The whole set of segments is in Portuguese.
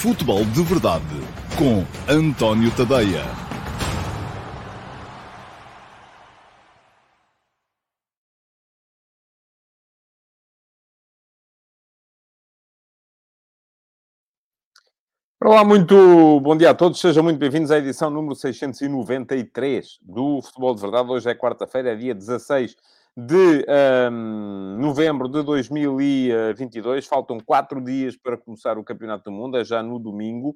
Futebol de Verdade com António Tadeia. Olá, muito bom dia a todos, sejam muito bem-vindos à edição número 693 do Futebol de Verdade. Hoje é quarta-feira, é dia 16 de um, novembro de 2022. Faltam quatro dias para começar o Campeonato do Mundo, é já no domingo.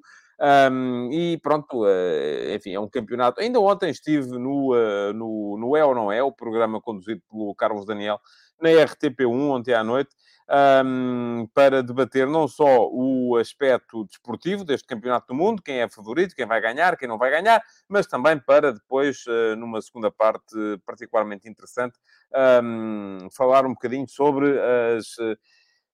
Um, e pronto, uh, enfim, é um campeonato. Ainda ontem estive no, uh, no, no É ou Não É, o programa conduzido pelo Carlos Daniel, na RTP1, ontem à noite um, para debater não só o aspecto desportivo deste Campeonato do Mundo, quem é favorito, quem vai ganhar, quem não vai ganhar, mas também para depois, uh, numa segunda parte particularmente interessante, um, falar um bocadinho sobre as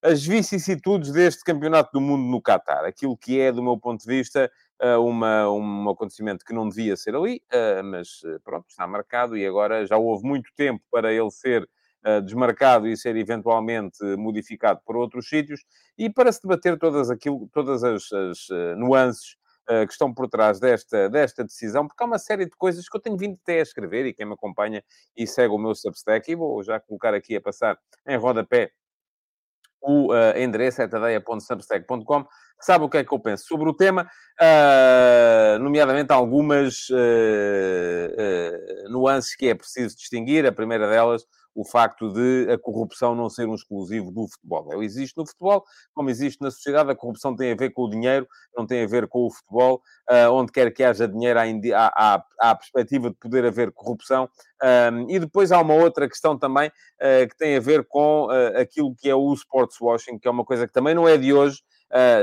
as vicissitudes deste Campeonato do Mundo no Qatar. Aquilo que é, do meu ponto de vista, uma, um acontecimento que não devia ser ali, mas pronto, está marcado e agora já houve muito tempo para ele ser desmarcado e ser eventualmente modificado por outros sítios, e para se debater todas, aquilo, todas as, as nuances que estão por trás desta, desta decisão, porque há uma série de coisas que eu tenho vindo até a escrever, e quem me acompanha e segue o meu Substack, e vou já colocar aqui a passar em rodapé o uh, endereço é tadeia.substack.com, sabe o que é que eu penso sobre o tema, uh, nomeadamente algumas uh, nuances que é preciso distinguir. A primeira delas, o facto de a corrupção não ser um exclusivo do futebol. Ela existe no futebol, como existe na sociedade, a corrupção tem a ver com o dinheiro, não tem a ver com o futebol. Uh, onde quer que haja dinheiro, há, há, há, a perspectiva de poder haver corrupção. Um, e depois há uma outra questão também uh, que tem a ver com uh, aquilo que é o sports washing, que é uma coisa que também não é de hoje,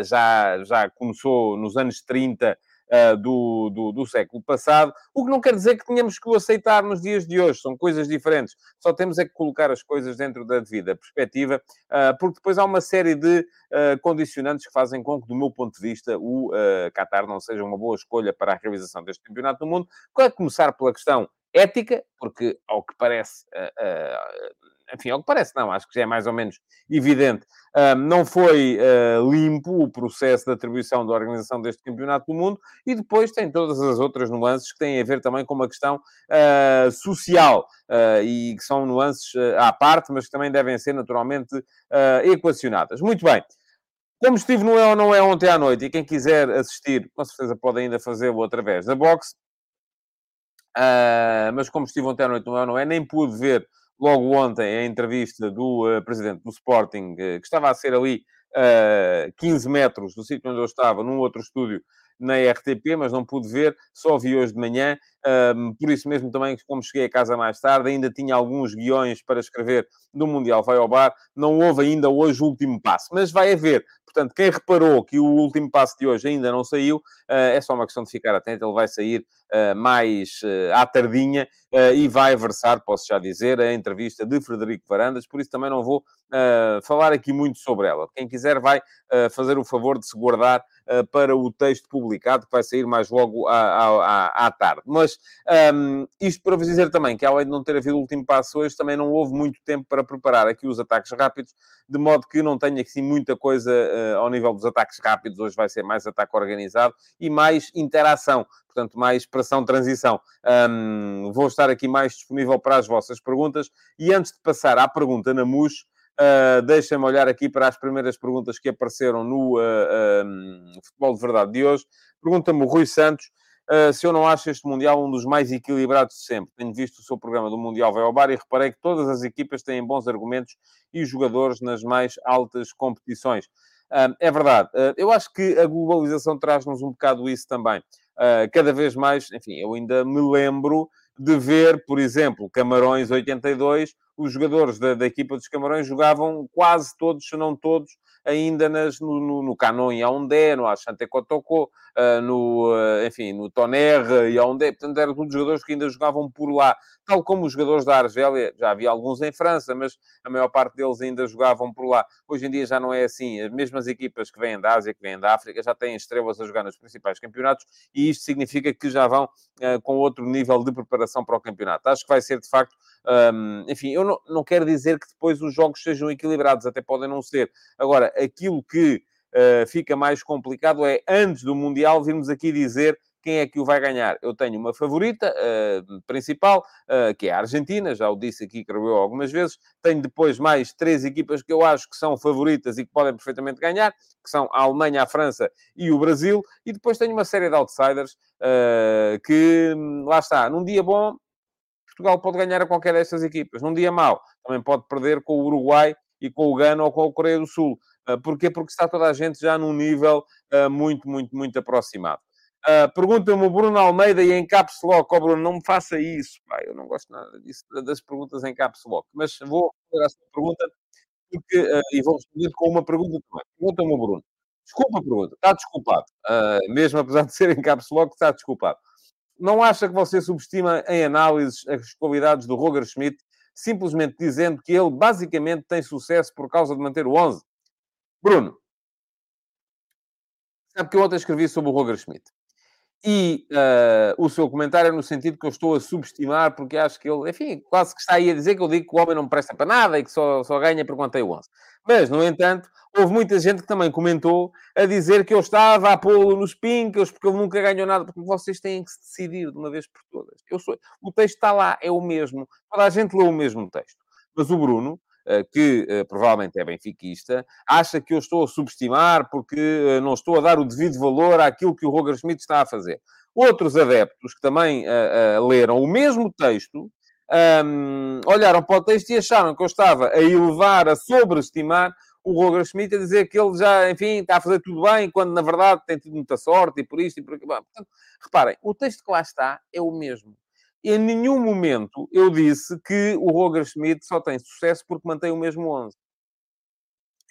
já, já começou nos anos 30 uh, do, do, do, século passado, o que não quer dizer que tenhamos que o aceitar nos dias de hoje, são coisas diferentes. Só temos é que colocar as coisas dentro da devida perspectiva, uh, porque depois há uma série de uh, condicionantes que fazem com que, do meu ponto de vista, o Qatar não seja uma boa escolha para a realização deste Campeonato do Mundo, a começar pela questão ética, porque, ao que parece, enfim, ao que parece, não, acho que já é mais ou menos evidente, não foi uh, limpo o processo de atribuição da organização deste Campeonato do Mundo e depois tem todas as outras nuances que têm a ver também com uma questão uh, social uh, e que são nuances à parte, mas que também devem ser naturalmente equacionadas. Muito bem. Como estive no É ou Não É ontem à noite, e quem quiser assistir, com certeza pode ainda fazê-lo através da box, mas como estive ontem à noite no É ou Não É, nem pude ver logo ontem a entrevista do uh, presidente do Sporting, uh, que estava a ser ali uh, 15 metros do sítio onde eu estava, num outro estúdio na RTP, mas não pude ver, só vi hoje de manhã. Um, por isso mesmo também, como cheguei a casa mais tarde, ainda tinha alguns guiões para escrever do Mundial Vai ao Bar. Não houve ainda hoje o último passo, mas vai haver. Portanto, quem reparou que o último passo de hoje ainda não saiu, uh, é só uma questão de ficar atento. Ele vai sair uh, mais uh, à tardinha e vai versar, posso já dizer, a entrevista de Frederico Varandas. Por isso também não vou falar aqui muito sobre ela. Quem quiser vai fazer o favor de se guardar para o texto publicado, que vai sair mais logo à, à, à tarde. Mas um, isto para vos dizer também que, além de não ter havido o último passo hoje, também não houve muito tempo para preparar aqui os ataques rápidos, de modo que não tenho assim muita coisa uh, ao nível dos ataques rápidos. Hoje vai ser mais ataque organizado e mais interação, portanto, mais pressão-transição. Um, vou estar aqui mais disponível para as vossas perguntas. E antes de passar à pergunta na MUS, Uh, Deixem-me olhar aqui para as primeiras perguntas que apareceram no uh, um, Futebol de Verdade de hoje. Pergunta-me o Rui Santos uh, se eu não acho este Mundial um dos mais equilibrados de sempre. Tenho visto o seu programa do Mundial Vai ao Bar e reparei que todas as equipas têm bons argumentos e jogadores nas mais altas competições. Uh, é verdade. Uh, eu acho que a globalização traz-nos um bocado isso também. cada vez mais, enfim, eu ainda me lembro de ver, por exemplo, Camarões 82, os jogadores da, da, equipa dos Camarões jogavam quase todos, se não todos, ainda nas, no, no, no Canon e Aondé, no Achante Kotoko, uh, no, uh, enfim, no Toner e Aondé. Portanto, eram todos jogadores que ainda jogavam por lá. Tal como os jogadores da Argélia, já havia alguns em França, mas a maior parte deles ainda jogavam por lá. Hoje em dia já não é assim. As mesmas equipas que vêm da Ásia, que vêm da África, já têm estrelas a jogar nos principais campeonatos e isto significa que já vão com outro nível de preparação para o campeonato. Acho que vai ser, de facto, um, enfim, eu não, não quero dizer que depois os jogos sejam equilibrados, até podem não ser. Agora, aquilo que uh, fica mais complicado é, antes do Mundial, virmos aqui dizer quem é que o vai ganhar? Eu tenho uma favorita uh, principal, uh, que é a Argentina, já o disse aqui, creio eu, algumas vezes. Tenho depois mais três equipas que eu acho que são favoritas e que podem perfeitamente ganhar, que são a Alemanha, a França e o Brasil. E depois tenho uma série de outsiders uh, que, lá está, num dia bom, Portugal pode ganhar a qualquer destas equipas. Num dia mau, também pode perder com o Uruguai e com o Gana ou com a Coreia do Sul. Porquê? Porque está toda a gente já num nível muito, muito, muito aproximado. Uh, Pergunta-me o Bruno Almeida e em caps lock. Oh, Bruno, não me faça isso. Pá. Eu não gosto nada disso, das perguntas em caps lock. Mas vou responder à sua pergunta porque, uh, e vou responder com uma pergunta também. Pergunta-me o Bruno. Desculpa a pergunta. Está desculpado. Uh, mesmo apesar de ser em caps lock, está desculpado. Não acha que você subestima em análises as qualidades do Roger Schmidt, simplesmente dizendo que ele basicamente tem sucesso por causa de manter o 11? Bruno, sabe que eu ontem escrevi sobre o Roger Schmidt. E uh, o seu comentário é no sentido que eu estou a subestimar, porque acho que ele, enfim, quase que está aí a dizer que eu digo que o homem não presta para nada e que só, só ganha por tem o 11. Mas, no entanto, houve muita gente que também comentou a dizer que eu estava a pô-lo nos pincas porque ele nunca ganhou nada, porque vocês têm que se decidir de uma vez por todas. Eu sou... O texto está lá, é o mesmo. Toda a gente leu o mesmo texto. Mas o Bruno, que eh, provavelmente é benfiquista, acha que eu estou a subestimar porque eh, não estou a dar o devido valor àquilo que o Roger Schmidt está a fazer. Outros adeptos que também leram o mesmo texto, um, olharam para o texto e acharam que eu estava a elevar, a sobreestimar o Roger Schmidt, a dizer que ele já, enfim, está a fazer tudo bem, quando na verdade tem tido muita sorte e por isto e por aquilo. Portanto, reparem, o texto que lá está é o mesmo em nenhum momento eu disse que o Roger Schmidt só tem sucesso porque mantém o mesmo 11.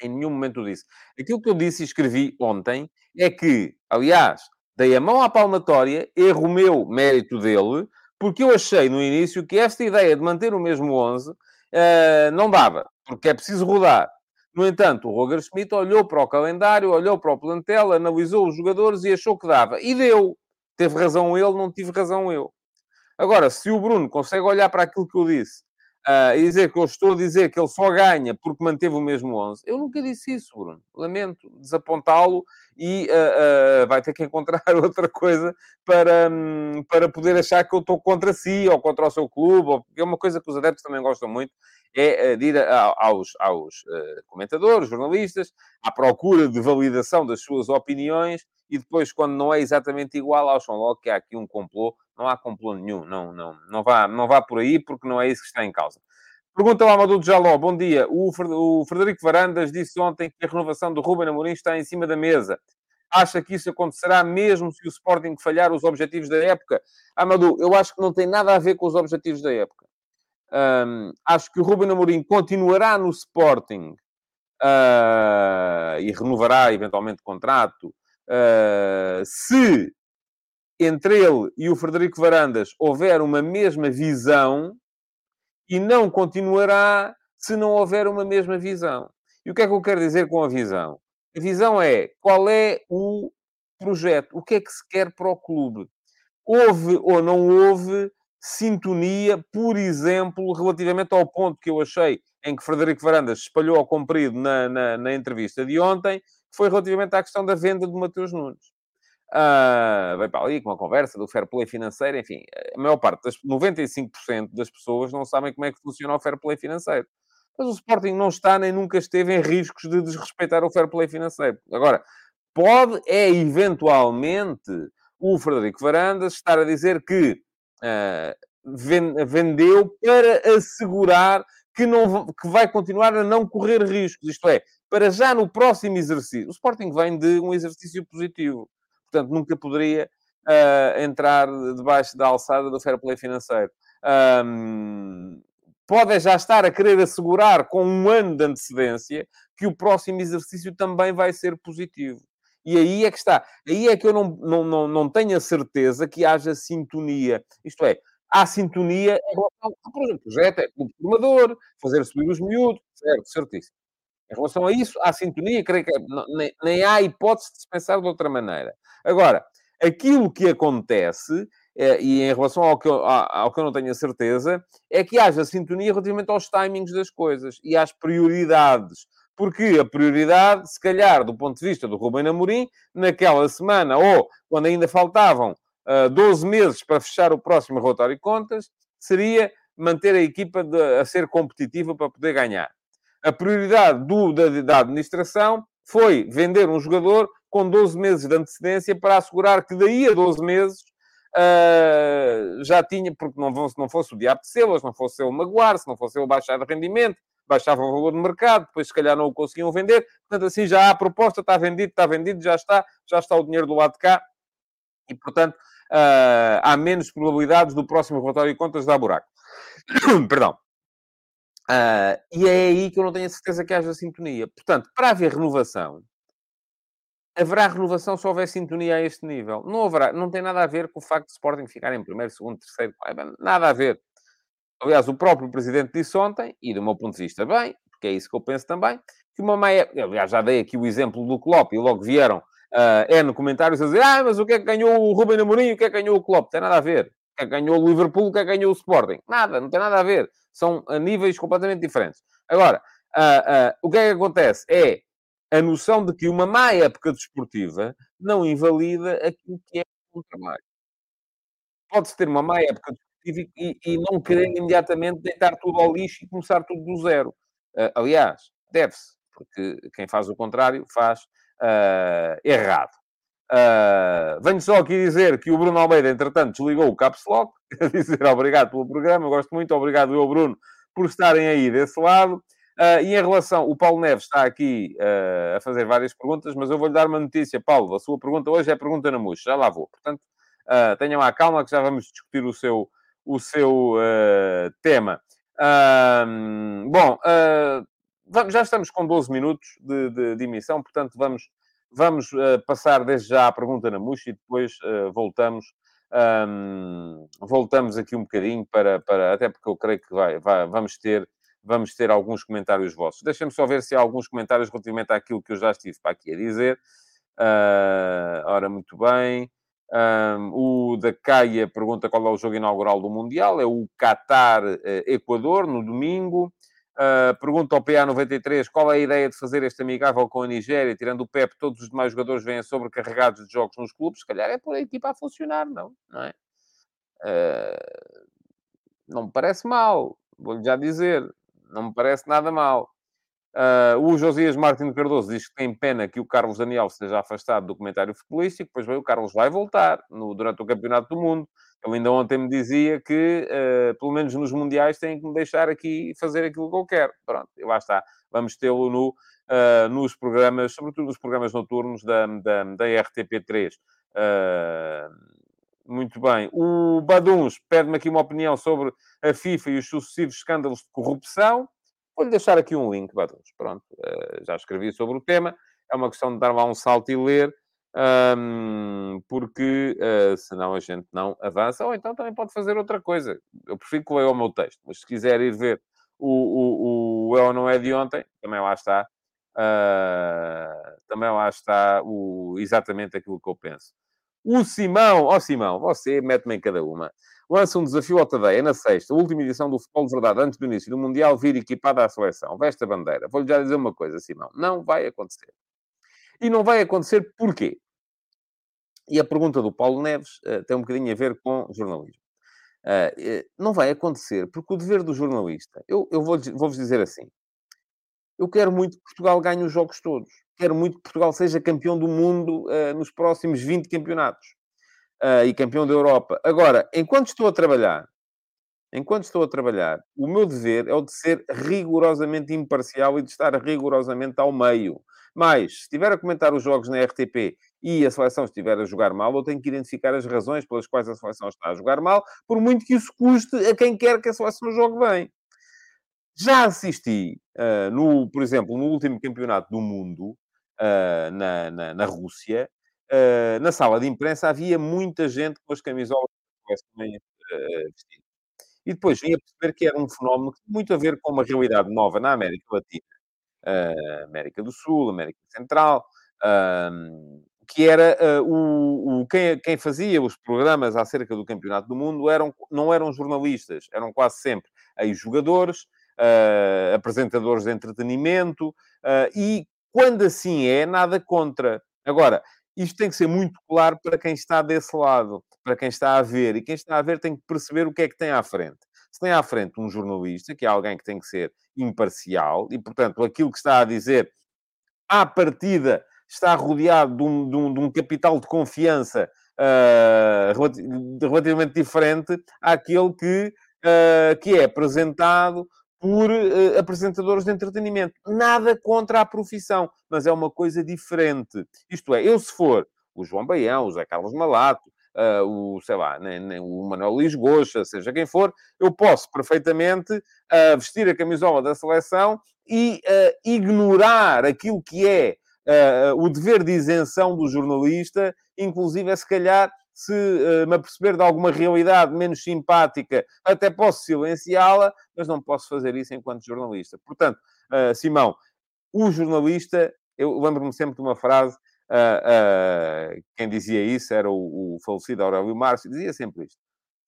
Em nenhum momento eu disse. Aquilo que eu disse e escrevi ontem é que, aliás, dei a mão à palmatória, erro meu, mérito dele, porque eu achei no início que esta ideia de manter o mesmo 11 uh, eh, não dava, porque é preciso rodar. No entanto, o Roger Schmidt olhou para o calendário, olhou para o plantel, analisou os jogadores e achou que dava. E deu. Teve razão ele, não tive razão eu. Agora, se o Bruno consegue olhar para aquilo que eu disse uh, e dizer que eu estou a dizer que ele só ganha porque manteve o mesmo 11, eu nunca disse isso, Bruno. Lamento desapontá-lo e uh, uh, vai ter que encontrar outra coisa para, um, para poder achar que eu estou contra si ou contra o seu clube, ou, é uma coisa que os adeptos também gostam muito, é de ir aos, aos comentadores, jornalistas, à procura de validação das suas opiniões e depois, quando não é exatamente igual, acham logo que há aqui um complô. Não há complô nenhum, não, não, não, vá, não vá por aí, porque não é isso que está em causa. Pergunta ao Amadou Jaló, bom dia. O, Frederico Varandas disse ontem que a renovação do Ruben Amorim está em cima da mesa. Acha que isso acontecerá mesmo se o Sporting falhar os objetivos da época? Amadou, eu acho que não tem nada a ver com os objetivos da época. Um, acho que o Ruben Amorim continuará no Sporting uh, e renovará eventualmente contrato Uh, se entre ele e o Frederico Varandas houver uma mesma visão e não continuará se não houver uma mesma visão. E o que é que eu quero dizer com a visão? A visão é qual é o projeto, o que é que se quer para o clube. Houve ou não houve sintonia, por exemplo, relativamente ao ponto que eu achei em que Frederico Varandas espalhou ao comprido na, na, na entrevista de ontem, foi relativamente à questão da venda do Mateus Nunes. Uh, veio para ali com uma conversa do fair play financeiro, enfim, a maior parte, das 95% das pessoas não sabem como é que funciona o fair play financeiro. Mas o Sporting não está nem nunca esteve em riscos de desrespeitar o fair play financeiro. Agora, pode é eventualmente o Frederico Varandas estar a dizer que uh, vendeu para assegurar que, não, que vai continuar a não correr riscos. Isto é, para já no próximo exercício. O Sporting vem de um exercício positivo. Portanto, nunca poderia uh, entrar debaixo da alçada do fair play financeiro. Um, pode já estar a querer assegurar com um ano de antecedência que o próximo exercício também vai ser positivo. E aí é que está. Aí é que eu não, não, não, não tenho a certeza que haja sintonia. Isto é, há sintonia em relação ao projeto. É clube formador, fazer subir os miúdos, certo, certíssimo. Em relação a isso, há sintonia, creio que nem, nem há hipótese de se pensar de outra maneira. Agora, aquilo que acontece, é, e em relação ao que, eu, ao que eu não tenho a certeza, é que haja sintonia relativamente aos timings das coisas e às prioridades. porque a prioridade, se calhar, do ponto de vista do Rubem Amorim, naquela semana, ou quando ainda faltavam uh, 12 meses para fechar o próximo relatório de contas, seria manter a equipa de, a ser competitiva para poder ganhar. A prioridade do, da, da administração foi vender um jogador com 12 meses de antecedência para assegurar que daí a 12 meses uh, já tinha, porque não, se não fosse o diabo de selas, não fosse ele magoar, se não fosse ele baixar de rendimento, baixava o valor de mercado, depois se calhar não o conseguiam vender. Portanto, assim já há a proposta, está vendido, está vendido, já está, já está o dinheiro do lado de cá. E, portanto, uh, há menos probabilidades do próximo relatório de contas dar buraco. Perdão. Uh, e é aí que eu não tenho a certeza que haja sintonia. Portanto, para haver renovação, haverá renovação se houver sintonia a este nível. Não haverá, não tem nada a ver com o facto de Sporting ficar em primeiro, segundo, terceiro, nada a ver. Aliás, o próprio presidente disse ontem, e do meu ponto de vista bem, porque é isso que eu penso também, que uma meia... Aliás, já dei aqui o exemplo do Klopp e logo vieram uh, N comentários a dizer ah, mas o que é que ganhou o Ruben Amorim o que é que ganhou o Klopp? Tem nada a ver. O que é que ganhou o Liverpool, o que é que ganhou o Sporting? Nada, não tem nada a ver. São a níveis completamente diferentes. Agora, uh, uh, o que é que acontece? É a noção de que uma má época desportiva não invalida aquilo que é o trabalho. Pode-se ter uma má época desportiva e, e, não querer imediatamente deitar tudo ao lixo e começar tudo do zero. Uh, aliás, deve-se, porque quem faz o contrário faz uh, errado. Uh, venho só aqui dizer que o Bruno Almeida, entretanto, desligou o Caps Lock, dizer obrigado pelo programa, gosto muito, obrigado eu, Bruno, por estarem aí desse lado. Uh, e em relação, o Paulo Neves está aqui uh, a fazer várias perguntas, mas eu vou-lhe dar uma notícia, Paulo. A sua pergunta hoje é pergunta na mousse, já lá vou. Portanto, uh, tenham a calma que já vamos discutir o seu, o seu tema. bom, vamos, já estamos com 12 minutos de, de, de emissão, portanto, vamos, vamos passar desde já à pergunta na mousse e depois voltamos. Um, voltamos aqui um bocadinho para, para até porque eu creio que vai, vai, vamos ter vamos ter alguns comentários vossos. Deixem-me só ver se há alguns comentários relativamente àquilo que eu já estive para aqui a dizer. Uh, ora, muito bem. Um, o da Caia pergunta qual é o jogo inaugural do Mundial. É o Qatar-Equador, eh, no domingo. Uh, pergunta ao PA93 qual é a ideia de fazer este amigável com a Nigéria, tirando o PEP, todos os demais jogadores vêm sobrecarregados de jogos nos clubes. Se calhar é por a equipa a funcionar, não? Não é? Uh, não me parece mal, vou-lhe já dizer não me parece nada mal. Uh, o Josias Martins Cardoso diz que tem pena que o Carlos Daniel esteja afastado do comentário futebolístico, pois bem, o Carlos vai voltar no, durante o Campeonato do Mundo. Ele ainda ontem me dizia que, uh, pelo menos nos Mundiais, tem que me deixar aqui fazer aquilo que eu quero. Pronto, e lá está. Vamos tê-lo no, uh, nos programas, sobretudo nos programas noturnos da, da, da RTP3. Muito bem. O Baduns pede-me aqui uma opinião sobre a FIFA e os sucessivos escândalos de corrupção. Vou-lhe deixar aqui um link, Baduns. Pronto, uh, já escrevi sobre o tema. É uma questão de dar lá um salto e ler, porque uh, senão a gente não avança. Ou então também pode fazer outra coisa. Eu prefiro que leia o meu texto, mas se quiser ir ver o, o, o É Não É de ontem, também lá está. Uh, também lá está o, exatamente aquilo que eu penso. O Simão, ó oh, Simão, você mete-me em cada uma. Lança um desafio ao Tadeia na sexta, última edição do Futebol de Verdade, antes do início do Mundial, vir equipada à seleção. Veste a bandeira. Vou-lhe já dizer uma coisa, Simão. Não vai acontecer. E não vai acontecer porquê? E a pergunta do Paulo Neves uh, tem um bocadinho a ver com jornalismo. Uh, não vai acontecer porque o dever do jornalista, eu, eu vou-vos vou dizer assim, eu quero muito que Portugal ganhe os jogos todos quero muito que Portugal seja campeão do mundo uh, nos próximos 20 campeonatos uh, e campeão da Europa. Agora, enquanto estou a trabalhar, enquanto estou a trabalhar, o meu dever é o de ser rigorosamente imparcial e de estar rigorosamente ao meio. Mas, se estiver a comentar os jogos na RTP e a seleção estiver a jogar mal, eu tenho que identificar as razões pelas quais a seleção está a jogar mal, por muito que isso custe a quem quer que a seleção jogue bem. Já assisti, uh, no, por exemplo, no último campeonato do mundo, uh, na, na, na, Rússia, uh, na sala de imprensa havia muita gente com as camisolas também vestidas. E depois vim a perceber que era um fenómeno que tem muito a ver com uma realidade nova na América Latina, América do Sul, América Central, que era o, o quem, quem, fazia os programas acerca do Campeonato do Mundo eram, não eram jornalistas, eram quase sempre aí jogadores uh, apresentadores de entretenimento, uh, e quando assim é, nada contra. Agora, isto tem que ser muito claro para quem está desse lado, para quem está a ver, e quem está a ver tem que perceber o que é que tem à frente. Se tem à frente um jornalista, que é alguém que tem que ser imparcial, e, portanto, aquilo que está a dizer, à partida, está rodeado de um, de um, de um capital de confiança uh, relativamente diferente àquele que, uh, que é apresentado por uh, apresentadores de entretenimento. Nada contra a profissão, mas é uma coisa diferente. Isto é, eu se for o João Baião, o Zé Carlos Malato, uh, o, sei lá, nem, nem, o Manuel Luís Goxa, seja quem for, eu posso perfeitamente uh, vestir a camisola da seleção e ignorar aquilo que é o dever de isenção do jornalista, inclusive é se calhar se uh, me aperceber de alguma realidade menos simpática, até posso silenciá-la, mas não posso fazer isso enquanto jornalista. Portanto, uh, Simão, o jornalista, eu lembro-me sempre de uma frase, uh, quem dizia isso era o, o falecido Aurélio Márcio, dizia sempre isto: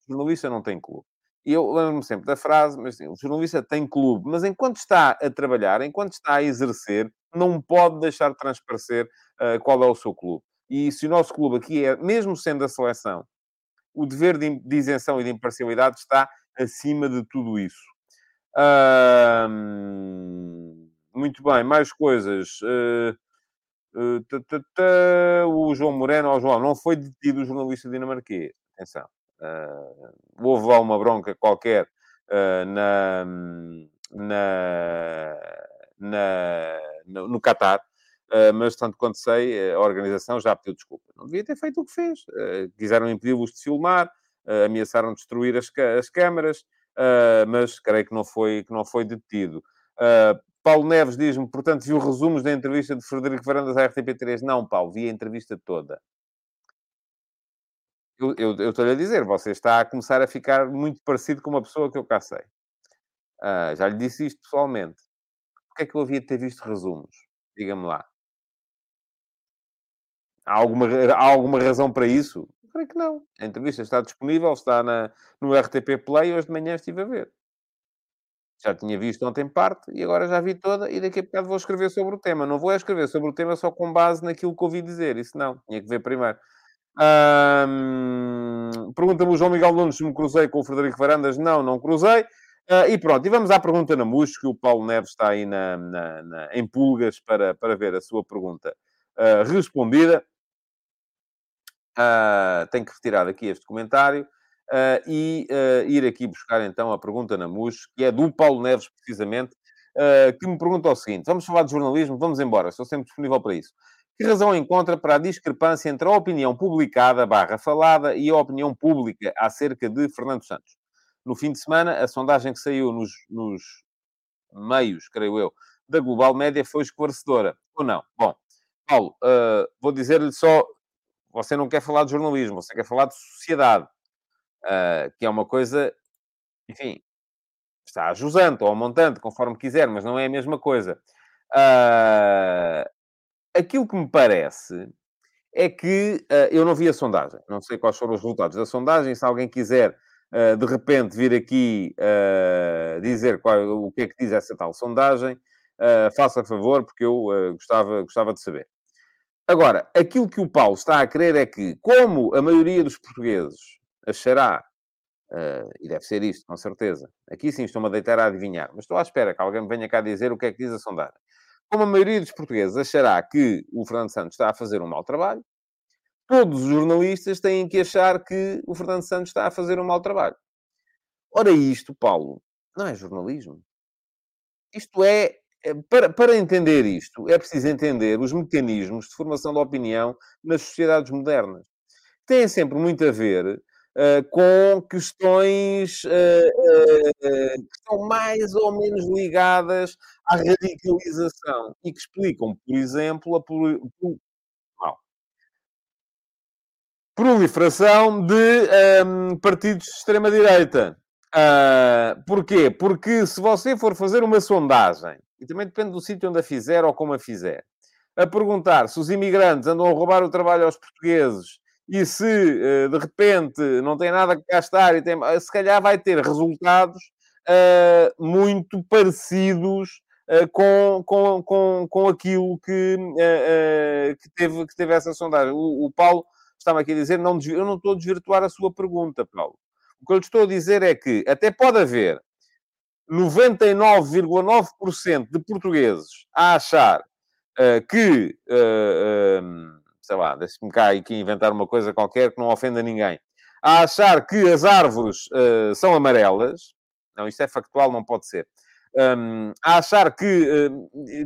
jornalista não tem clube. E eu lembro-me sempre da frase, mas sim, o jornalista tem clube, mas enquanto está a trabalhar, enquanto está a exercer, não pode deixar de transparecer qual é o seu clube. E se o nosso clube aqui é, mesmo sendo a seleção, o dever de, isenção e de imparcialidade está acima de tudo isso. muito bem, mais coisas. Uh, uh, o João Moreno, oh, João, não foi detido o jornalista dinamarquês. Atenção. Uh, houve lá uma bronca qualquer na, na, na, no, Qatar Uh, mas, tanto quanto sei, a organização já pediu desculpa. Não devia ter feito o que fez. Uh, quiseram impedir-los de filmar, uh, ameaçaram destruir as, as câmaras, mas creio que não foi, que não foi detido. Paulo Neves diz-me, portanto, viu resumos da entrevista de Frederico Varandas à RTP3? Não, Paulo, vi a entrevista toda. Eu, eu, eu estou-lhe a dizer, você está a começar a ficar muito parecido com uma pessoa que eu cá sei. já lhe disse isto pessoalmente. Porquê é que eu havia de ter visto resumos? Diga-me lá. Há alguma, há alguma razão para isso? Creio que não. A entrevista está disponível, está na, no RTP Play, hoje de manhã estive a ver. Já tinha visto ontem parte e agora já vi toda e daqui a bocado vou escrever sobre o tema. Não vou escrever sobre o tema só com base naquilo que ouvi dizer. Isso não, tinha que ver primeiro. Pergunta-me o João Miguel Nunes se me cruzei com o Frederico Varandas. Não, não cruzei. Uh, e pronto, e vamos à pergunta na MUS, que o Paulo Neves está aí na, na, na, em pulgas para, para ver a sua pergunta uh, respondida. Uh, tenho que retirar aqui este comentário uh, e uh, ir aqui buscar então a pergunta na MUS, que é do Paulo Neves, precisamente, que me pergunta o seguinte: vamos falar de jornalismo, vamos embora, estou sempre disponível para isso. Que razão encontra para a discrepância entre a opinião publicada barra falada e a opinião pública acerca de Fernando Santos? No fim de semana, a sondagem que saiu nos, nos meios, creio eu, da Global Média foi esclarecedora. Ou não? Bom, Paulo, vou dizer-lhe só você não quer falar de jornalismo, você quer falar de sociedade, uh, que é uma coisa, enfim, está a jusante ou a montante, conforme quiser, mas não é a mesma coisa. Uh, aquilo que me parece é que uh, eu não vi a sondagem, não sei quais foram os resultados da sondagem. Se alguém quiser de repente vir aqui dizer qual, o que é que diz essa tal sondagem, faça favor, porque eu gostava, gostava de saber. Agora, aquilo que o Paulo está a querer é que, como a maioria dos portugueses achará, uh, e deve ser isto, com certeza, aqui sim estou-me a deitar a adivinhar, mas estou à espera que alguém me venha cá dizer o que é que diz a sondagem. Como a maioria dos portugueses achará que o Fernando Santos está a fazer um mau trabalho, todos os jornalistas têm que achar que o Fernando Santos está a fazer um mau trabalho. Ora, isto, Paulo, não é jornalismo. Isto é para, para entender isto, é preciso entender os mecanismos de formação da opinião nas sociedades modernas. Têm sempre muito a ver uh, com questões uh, uh, que estão mais ou menos ligadas à radicalização e que explicam, por exemplo, a proliferação de um, ehm, partidos de extrema-direita. Uh, porquê? Porque se você for fazer uma sondagem e também depende do sítio onde a fizer ou como a fizer, a perguntar se os imigrantes andam a roubar o trabalho aos portugueses e se, eh, de repente, não tem nada que gastar e tem... se calhar vai ter resultados uh, muito parecidos uh, com, com, com, com aquilo que, uh, que, teve, que teve essa sondagem. O, o Paulo estava aqui a dizer, não, eu não estou a desvirtuar a sua pergunta, Paulo. O que eu lhe estou a dizer é que até pode haver 99,9% de portugueses a achar uh, que, uh, uh, sei lá, deixe-me cá aqui inventar uma coisa qualquer que não ofenda ninguém, a achar que as árvores são amarelas, não, isto é factual, não pode ser. Um, a achar que,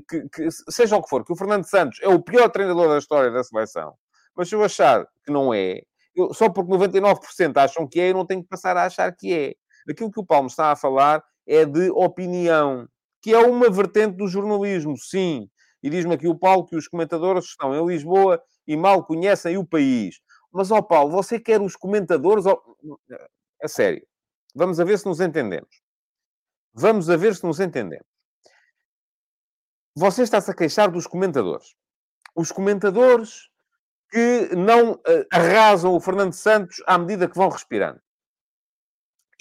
que, que, seja o que for, que o Fernando Santos é o pior treinador da história da seleção, mas se eu achar que não é, eu, só porque 99% acham que é, eu não tenho que passar a achar que é. Aquilo que o Paulo está a falar é de opinião, que é uma vertente do jornalismo, sim. E diz-me aqui o Paulo que os comentadores estão em Lisboa e mal conhecem o país. Mas, ó Paulo, você quer os comentadores... Ó... A sério. Vamos a ver se nos entendemos. Vamos a ver se nos entendemos. Você está-se a queixar dos comentadores. Os comentadores que não uh, arrasam o Fernando Santos à medida que vão respirando.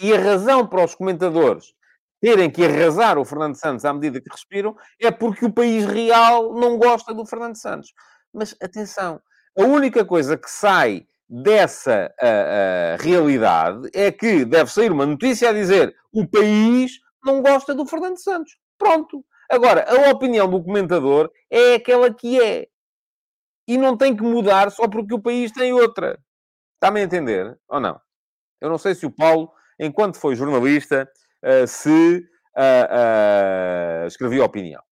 E a razão para os comentadores terem que arrasar o Fernando Santos à medida que respiram é porque o país real não gosta do Fernando Santos. Mas atenção, a única coisa que sai dessa uh, uh, realidade é que deve sair uma notícia a dizer o país não gosta do Fernando Santos. Pronto. Agora, a opinião do comentador é aquela que é. E não tem que mudar só porque o país tem outra. Está-me a entender? Ou não? Eu não sei se o Paulo, enquanto foi jornalista, se uh, uh, escrevia opinião.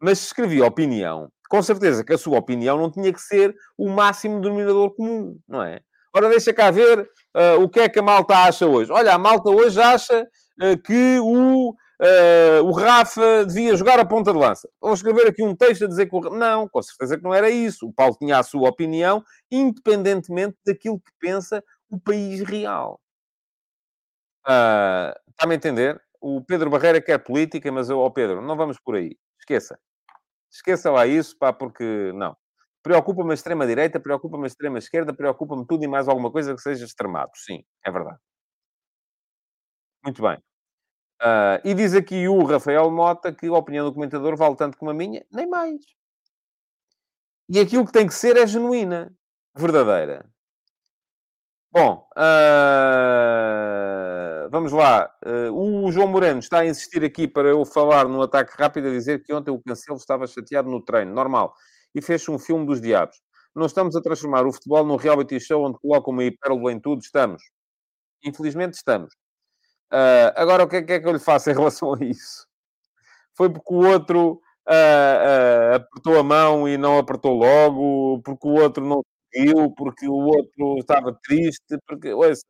Mas se escrevia opinião, com certeza que a sua opinião não tinha que ser o máximo denominador comum, não é? Ora, deixa cá ver uh, o que é que a malta acha hoje. Olha, a malta hoje acha uh, que o, uh, o Rafa devia jogar a ponta de lança. Vou escrever aqui um texto a dizer que o... Não, com certeza que não era isso. O Paulo tinha a sua opinião, independentemente daquilo que pensa o país real. Está-me a entender? O Pedro Barreira quer política, mas eu, ó oh Pedro, não vamos por aí. Esqueça. Esqueça lá isso, pá, porque não. Preocupa-me a extrema-direita, preocupa-me a extrema-esquerda, preocupa-me tudo e mais alguma coisa que seja extremado. Sim, é verdade. Muito bem. Uh, e diz aqui o Rafael Mota que a opinião do comentador vale tanto como a minha, nem mais. E aquilo que tem que ser é genuína, verdadeira. Bom, uh, vamos lá. Uh, o João Moreno está a insistir aqui para eu falar no ataque rápido, a dizer que ontem o Cancelo estava chateado no treino, normal, e fez um filme dos diabos. Não estamos a transformar o futebol num reality show onde colocam uma hipérbole em tudo, estamos. Infelizmente estamos. Uh, agora, o que é, que é, que eu lhe faço em relação a isso? Foi porque o outro apertou a mão e não apertou logo, porque o outro não eu, porque o outro estava triste, porque, ouça,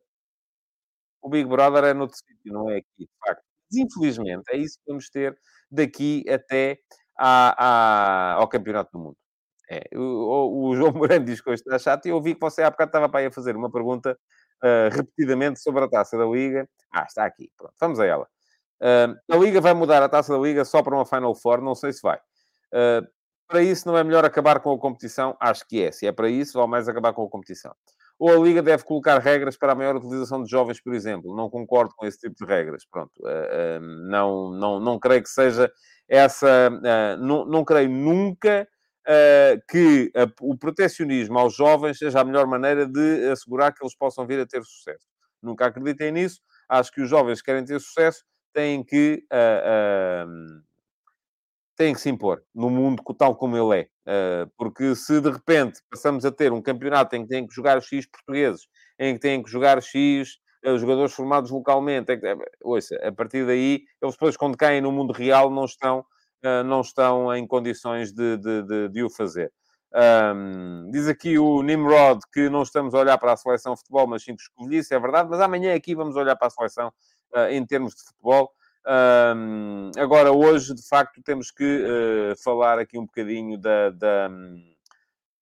o Big Brother é noutro sítio, não é aqui, de facto. Mas, infelizmente, é isso que vamos ter daqui até à, à, ao Campeonato do Mundo. É, o, o, João Moreno diz que hoje está chato e eu vi que você há bocado estava para aí a fazer uma pergunta uh, repetidamente sobre a Taça da Liga. Ah, está aqui, pronto, vamos a ela. Uh, a Liga vai mudar a Taça da Liga só para uma Final Four, não sei se vai. Uh, para isso, não é melhor acabar com a competição? Acho que é. Se é para isso, vale mais acabar com a competição. Ou a Liga deve colocar regras para a maior utilização de jovens, por exemplo. Não concordo com esse tipo de regras. Pronto. Uh, uh, não, não, não creio que seja essa... Uh, não, não creio nunca que o protecionismo aos jovens seja a melhor maneira de assegurar que eles possam vir a ter sucesso. Nunca acreditei nisso. Acho que os jovens que querem ter sucesso têm que têm que se impor no mundo tal como ele é. Uh, porque se de repente passamos a ter um campeonato em que têm que jogar X portugueses, em que têm que jogar X uh, jogadores formados localmente, é que, ouça, a partir daí, eles depois quando caem no mundo real não estão, uh, não estão em condições de, de, de, de o fazer. Um, diz aqui o Nimrod que não estamos a olhar para a seleção de futebol, mas sim que escolhice, é verdade, mas amanhã aqui vamos olhar para a seleção em termos de futebol. Um, agora, hoje, de facto, temos que uh, falar aqui um bocadinho da, da,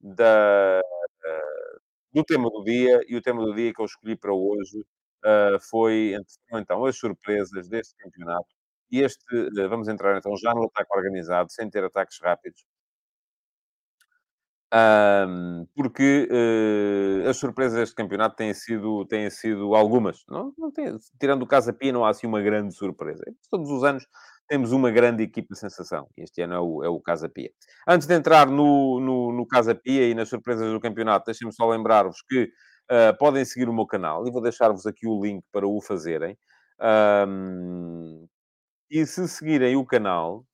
da uh, do tema do dia, e o tema do dia que eu escolhi para hoje uh, foi, então, as surpresas deste campeonato. E este, vamos entrar então já no ataque organizado, sem ter ataques rápidos. Um, porque uh, as surpresas deste campeonato têm sido, têm sido algumas. Não, não tem, tirando o Casa Pia, não há assim uma grande surpresa. Todos os anos temos uma grande equipa de sensação. Este ano é o, é o Casa Pia. Antes de entrar no, no, no Casa Pia e nas surpresas do campeonato, deixem-me só lembrar-vos que uh, podem seguir o meu canal e vou deixar-vos aqui o link para o fazerem. Um, e se seguirem o canal,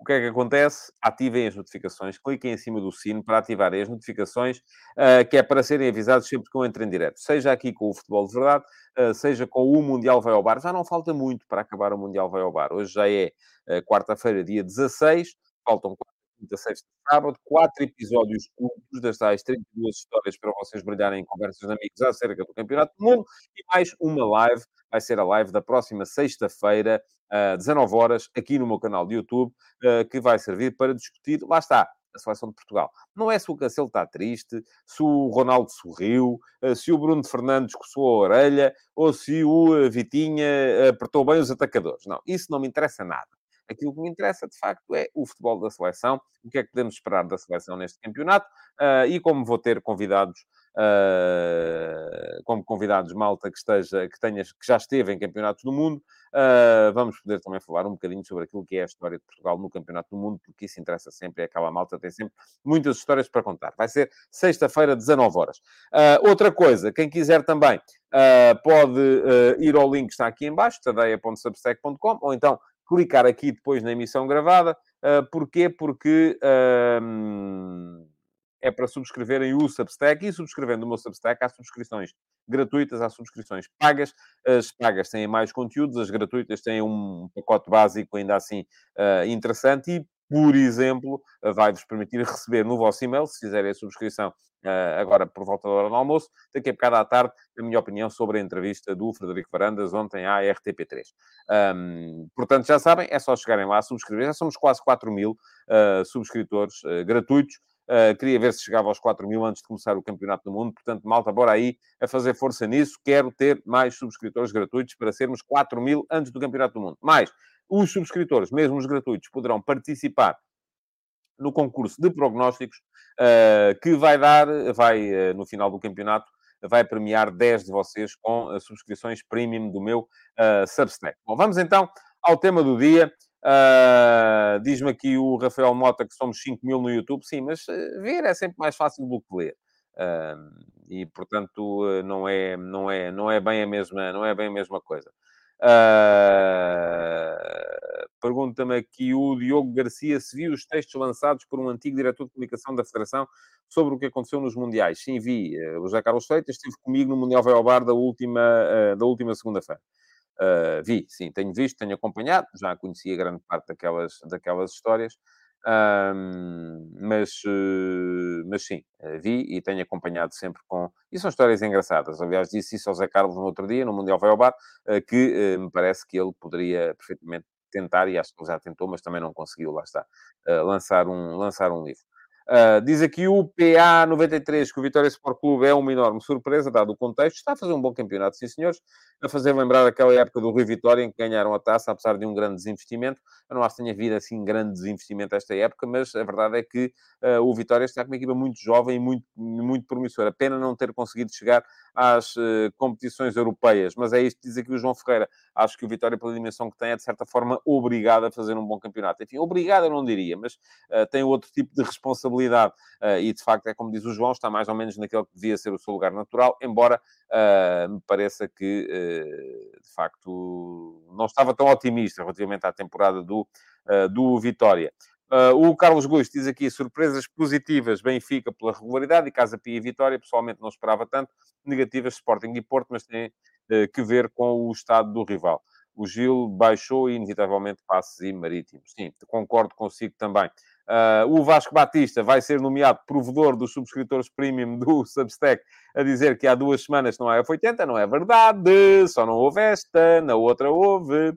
o que é que acontece? Ativem as notificações, cliquem em cima do sino para ativarem as notificações, uh, que é para serem avisados sempre que eu entro em direto. Seja aqui com o Futebol de Verdade, uh, seja com o Mundial Vai ao Bar. Já não falta muito para acabar o Mundial Vai ao Bar. Hoje já é uh, quarta-feira, dia 16. Faltam quinta, sexta, sábado, quatro episódios curtos das tais 32 histórias para vocês brilharem em conversas de amigos acerca do Campeonato do Mundo e mais uma live, vai ser a live da próxima sexta-feira, uh, 19 horas, aqui no meu canal de YouTube, uh, que vai servir para discutir, lá está, a seleção de Portugal. Não é se o Cancelo está triste, se o Ronaldo sorriu, ah, se o Bruno Fernandes coçou a orelha ou se o Vitinha apertou bem os atacadores. Não, isso não me interessa nada. Aquilo que me interessa, de facto, é o futebol da seleção, o que é que podemos esperar da seleção neste campeonato e como vou ter convidados, uh, como convidados malta que esteja, que, tenha, que já esteve em campeonatos do mundo, uh, vamos poder também falar um bocadinho sobre aquilo que é a história de Portugal no campeonato do mundo, porque isso interessa sempre e aquela malta tem sempre muitas histórias para contar. Vai ser sexta-feira, 19 horas. outra coisa, quem quiser também pode ir ao link que está aqui em baixo, tadeia.substack.com, ou então clicar aqui depois na emissão gravada. Uh, porquê? Porque uh, é para subscreverem o Substack e subscrevendo o meu Substack há subscrições gratuitas, há subscrições pagas. As pagas têm mais conteúdos, as gratuitas têm um pacote básico ainda assim uh, interessante e por exemplo, vai-vos permitir receber no vosso e-mail, se fizerem a subscrição uh, agora por volta da hora do almoço, daqui a bocado à tarde, a minha opinião sobre a entrevista do Frederico Varandas ontem à RTP3. Um, portanto, já sabem, é só chegarem lá, subscrever. Já somos quase 4 mil uh, subscritores uh, gratuitos. Uh, queria ver se chegava aos 4 mil antes de começar o Campeonato do Mundo. Portanto, malta, bora aí a fazer força nisso. Quero ter mais subscritores gratuitos para sermos 4 mil antes do Campeonato do Mundo. Mais, os subscritores, mesmo os gratuitos, poderão participar no concurso de prognósticos uh, que vai dar, vai, uh, no final do campeonato, vai premiar 10 de vocês com uh, subscrições premium do meu Substack. Bom, vamos então ao tema do dia. Diz-me aqui o Rafael Mota que somos 5 mil no YouTube. Sim, mas ver é sempre mais fácil do que ler. e, portanto, não é, não, é, não, é bem a mesma, não é bem a mesma coisa. Uh, Pergunta-me aqui o Diogo Garcia se viu os textos lançados por um antigo diretor de comunicação da Federação sobre o que aconteceu nos Mundiais. Sim, vi. Uh, o José Carlos Freitas esteve comigo no Mundial Vai ao Bar da última, uh, da última segunda-feira. Uh, vi, sim, tenho visto, tenho acompanhado, já conhecia grande parte daquelas, daquelas histórias. Mas, uh, mas sim, uh, vi e tenho acompanhado sempre com. E são histórias engraçadas. Aliás, disse isso ao Zé Carlos no outro dia, no Mundial Vai ao Bar, uh, que me parece que ele poderia perfeitamente tentar, e acho que ele já tentou, mas também não conseguiu, lá está, lançar, um, lançar um livro. Uh, diz aqui o PA93 que o Vitória Sport Clube é uma enorme surpresa, dado o contexto. Está a fazer um bom campeonato, sim, senhores. A fazer lembrar aquela época do Rio Vitória em que ganharam a taça, apesar de um grande desinvestimento. Eu não acho que tenha havido assim grande desinvestimento esta época, mas a verdade é que uh, o Vitória está com uma equipa muito jovem e muito, muito promissora. Pena não ter conseguido chegar às uh, competições europeias, mas é isto que diz aqui o João Ferreira. Acho que o Vitória, pela dimensão que tem, é de certa forma obrigado a fazer um bom campeonato. Enfim, obrigado eu não diria, mas tem outro tipo de responsabilidade e de facto é como diz o João, está mais ou menos naquele que devia ser o seu lugar natural, embora me pareça que de facto não estava tão otimista relativamente à temporada do, do Vitória. Uh, o Carlos Guiz diz aqui surpresas positivas, Benfica pela regularidade e Casa Pia e Vitória. Pessoalmente não esperava tanto. Negativas, Sporting e Porto, mas tem uh, que ver com o estado do rival. O Gil baixou inevitavelmente, passes e marítimos. Sim, concordo consigo também. Uh, o Vasco Batista vai ser nomeado provedor dos subscritores premium do Substack a dizer que há duas semanas não há F80. Não é verdade. Só não houve esta, na outra houve.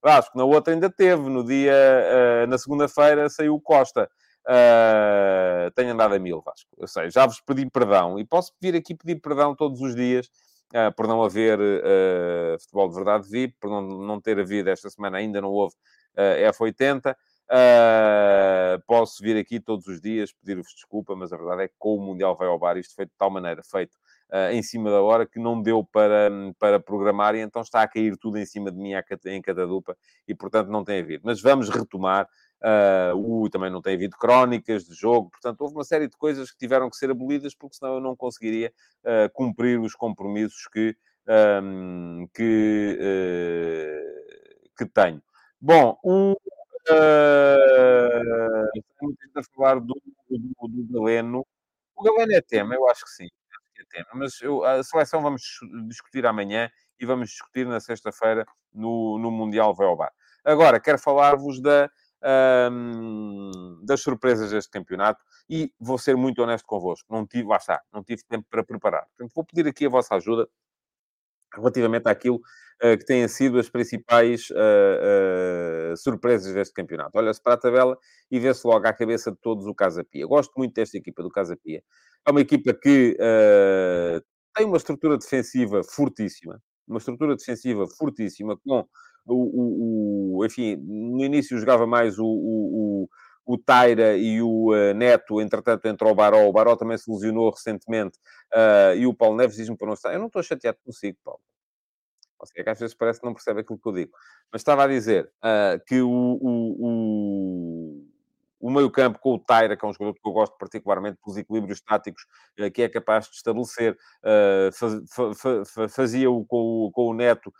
Vasco, na outra ainda teve, no dia, uh, na segunda-feira saiu Costa. Uh, tenho andado a mil, Vasco. Eu sei, já vos pedi perdão e posso vir aqui pedir perdão todos os dias uh, por não haver uh, futebol de verdade VIP, por não, não ter havido esta semana, ainda não houve F80. Uh, posso vir aqui todos os dias pedir-vos desculpa, mas a verdade é que com o Mundial vai ao bar, isto foi de tal maneira feito uh, em cima da hora que não deu para, para programar e então está a cair tudo em cima de mim em catadupa e, portanto, não tem havido. Mas vamos retomar. Uh, uh, também não tem havido crónicas de jogo, portanto, houve uma série de coisas que tiveram que ser abolidas porque senão eu não conseguiria uh, cumprir os compromissos que, um, que, uh, que tenho. Bom, um, Uh, a falar do, do, do Galeno. O Galeno é tema, eu acho que sim. É tema. Mas eu, a seleção vamos discutir amanhã e vamos discutir na sexta-feira no, no Mundial Velbar. Agora, quero falar-vos da, um, das surpresas deste campeonato e vou ser muito honesto convosco. Não tive, lá está, não tive tempo para preparar. Portanto, vou pedir aqui a vossa ajuda relativamente àquilo uh, que têm sido as principais uh, uh, surpresas deste campeonato. Olha-se para a tabela e vê-se logo à cabeça de todos o Casa Pia. Gosto muito desta equipa do Casa Pia. É uma equipa que tem uma estrutura defensiva fortíssima, uma estrutura defensiva fortíssima, com o, o, o enfim, no início jogava mais o, o, o Taira e o uh, Neto, entretanto, entrou o Baró. O Baró também se lesionou recentemente. Uh, e o Paulo Neves diz-me para não estar. Eu não estou chateado consigo, Paulo. É que às vezes parece que não percebe aquilo que eu digo. Mas estava a dizer uh, que o, o, o, o meio-campo com o Taira, que é um jogador que eu gosto particularmente pelos equilíbrios táticos uh, que é capaz de estabelecer, uh, faz, fazia-o com, com o Neto,